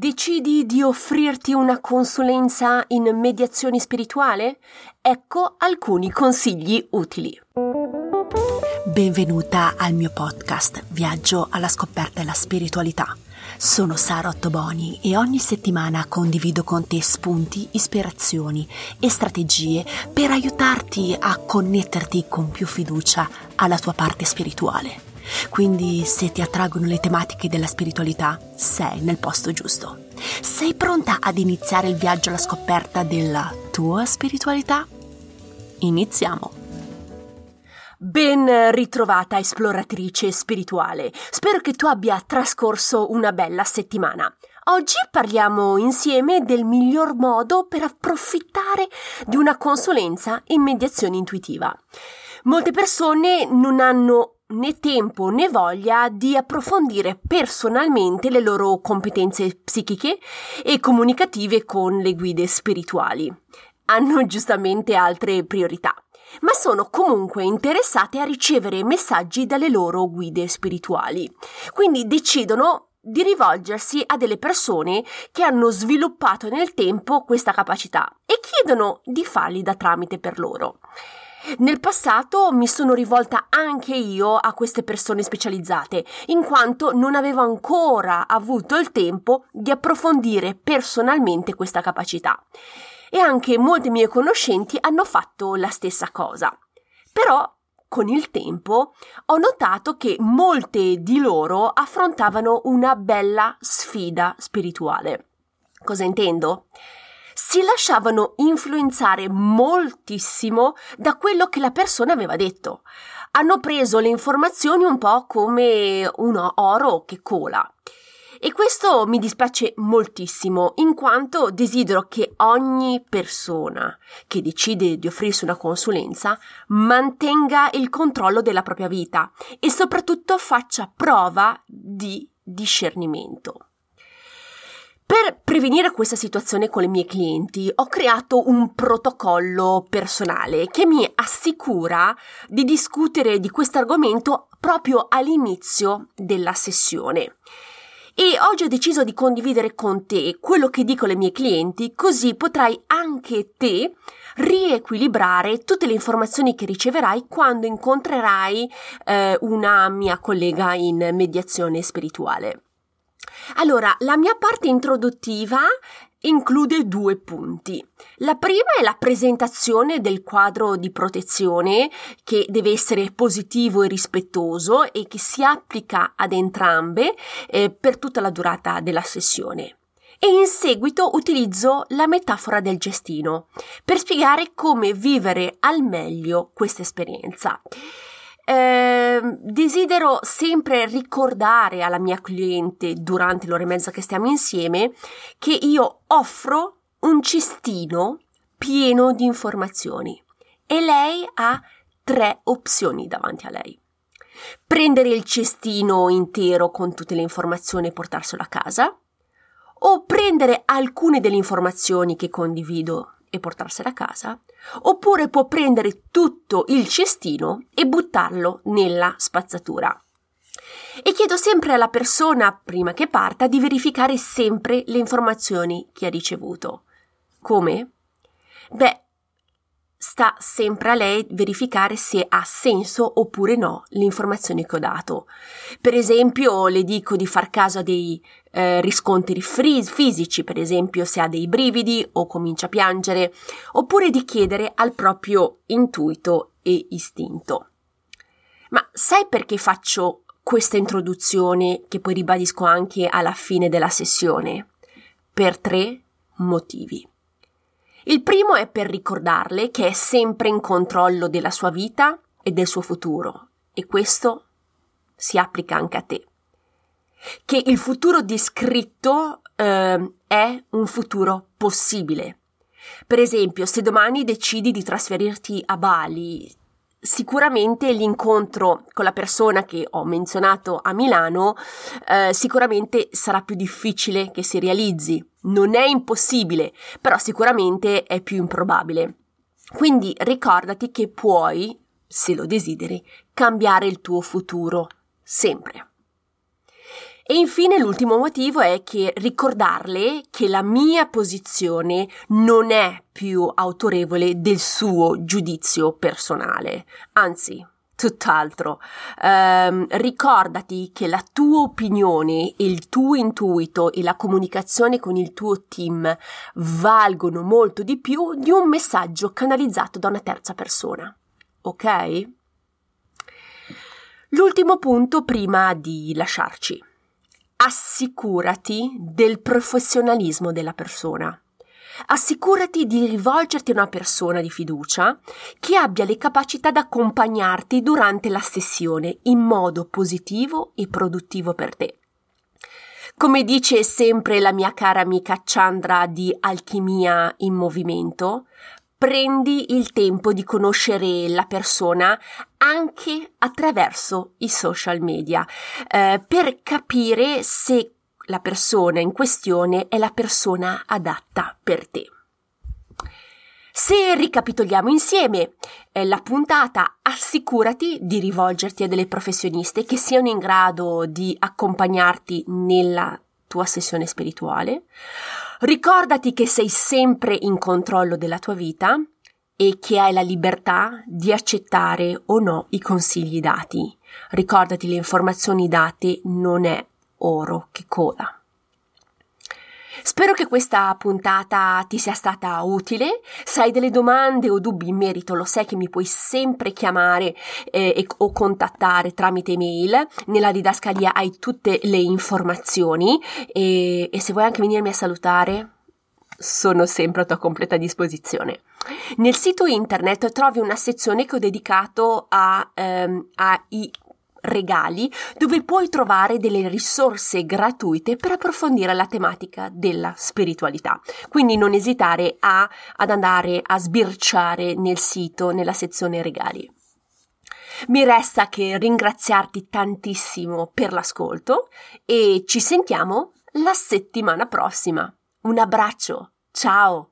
Decidi di offrirti una consulenza in mediazione spirituale? Ecco alcuni consigli utili. Benvenuta al mio podcast Viaggio alla scoperta della spiritualità. Sono Sara Ottoboni e ogni settimana condivido con te spunti, ispirazioni e strategie per aiutarti a connetterti con più fiducia alla tua parte spirituale. Quindi se ti attraggono le tematiche della spiritualità, sei nel posto giusto. Sei pronta ad iniziare il viaggio alla scoperta della tua spiritualità? Iniziamo! Ben ritrovata esploratrice spirituale. Spero che tu abbia trascorso una bella settimana. Oggi parliamo insieme del miglior modo per approfittare di una consulenza in mediazione intuitiva. Molte persone non hanno né tempo né voglia di approfondire personalmente le loro competenze psichiche e comunicative con le guide spirituali. Hanno giustamente altre priorità, ma sono comunque interessate a ricevere messaggi dalle loro guide spirituali. Quindi decidono di rivolgersi a delle persone che hanno sviluppato nel tempo questa capacità e chiedono di farli da tramite per loro. Nel passato mi sono rivolta anche io a queste persone specializzate, in quanto non avevo ancora avuto il tempo di approfondire personalmente questa capacità. E anche molte mie conoscenti hanno fatto la stessa cosa. Però con il tempo ho notato che molte di loro affrontavano una bella sfida spirituale. Cosa intendo? Si lasciavano influenzare moltissimo da quello che la persona aveva detto. Hanno preso le informazioni un po' come un oro che cola. E questo mi dispiace moltissimo, in quanto desidero che ogni persona che decide di offrirsi una consulenza mantenga il controllo della propria vita e soprattutto faccia prova di discernimento. Per prevenire questa situazione con le mie clienti ho creato un protocollo personale che mi assicura di discutere di questo argomento proprio all'inizio della sessione. E oggi ho deciso di condividere con te quello che dico alle mie clienti, così potrai anche te riequilibrare tutte le informazioni che riceverai quando incontrerai eh, una mia collega in mediazione spirituale. Allora, la mia parte introduttiva include due punti. La prima è la presentazione del quadro di protezione che deve essere positivo e rispettoso e che si applica ad entrambe eh, per tutta la durata della sessione. E in seguito utilizzo la metafora del gestino per spiegare come vivere al meglio questa esperienza. Eh, desidero sempre ricordare alla mia cliente durante l'ora e mezza che stiamo insieme che io offro un cestino pieno di informazioni e lei ha tre opzioni davanti a lei. Prendere il cestino intero con tutte le informazioni e portarselo a casa o prendere alcune delle informazioni che condivido e portarsela a casa, oppure può prendere tutto il cestino e buttarlo nella spazzatura. E chiedo sempre alla persona, prima che parta, di verificare sempre le informazioni che ha ricevuto. Come? Beh, sta sempre a lei verificare se ha senso oppure no le informazioni che ho dato. Per esempio, le dico di far caso a dei eh, riscontri fri- fisici, per esempio se ha dei brividi o comincia a piangere, oppure di chiedere al proprio intuito e istinto. Ma sai perché faccio questa introduzione che poi ribadisco anche alla fine della sessione? Per tre motivi. Il primo è per ricordarle che è sempre in controllo della sua vita e del suo futuro e questo si applica anche a te. Che il futuro descritto eh, è un futuro possibile. Per esempio, se domani decidi di trasferirti a Bali, sicuramente l'incontro con la persona che ho menzionato a Milano eh, sicuramente sarà più difficile che si realizzi. Non è impossibile, però sicuramente è più improbabile. Quindi ricordati che puoi, se lo desideri, cambiare il tuo futuro sempre. E infine l'ultimo motivo è che ricordarle che la mia posizione non è più autorevole del suo giudizio personale, anzi tutt'altro. Um, ricordati che la tua opinione, il tuo intuito e la comunicazione con il tuo team valgono molto di più di un messaggio canalizzato da una terza persona. Ok? L'ultimo punto prima di lasciarci. Assicurati del professionalismo della persona. Assicurati di rivolgerti a una persona di fiducia che abbia le capacità di accompagnarti durante la sessione in modo positivo e produttivo per te. Come dice sempre la mia cara amica Chandra di Alchimia in Movimento, prendi il tempo di conoscere la persona anche attraverso i social media eh, per capire se la persona in questione è la persona adatta per te. Se ricapitoliamo insieme eh, la puntata, assicurati di rivolgerti a delle professioniste che siano in grado di accompagnarti nella tua sessione spirituale. Ricordati che sei sempre in controllo della tua vita e che hai la libertà di accettare o no i consigli dati. Ricordati le informazioni date non è oro che coda. Spero che questa puntata ti sia stata utile. Se hai delle domande o dubbi in merito, lo sai che mi puoi sempre chiamare eh, e, o contattare tramite mail. Nella didascalia hai tutte le informazioni e, e se vuoi anche venirmi a salutare, sono sempre a tua completa disposizione. Nel sito internet trovi una sezione che ho dedicato a, ehm, ai regali dove puoi trovare delle risorse gratuite per approfondire la tematica della spiritualità. Quindi non esitare a, ad andare a sbirciare nel sito, nella sezione regali. Mi resta che ringraziarti tantissimo per l'ascolto e ci sentiamo la settimana prossima. Un abbraccio, ciao!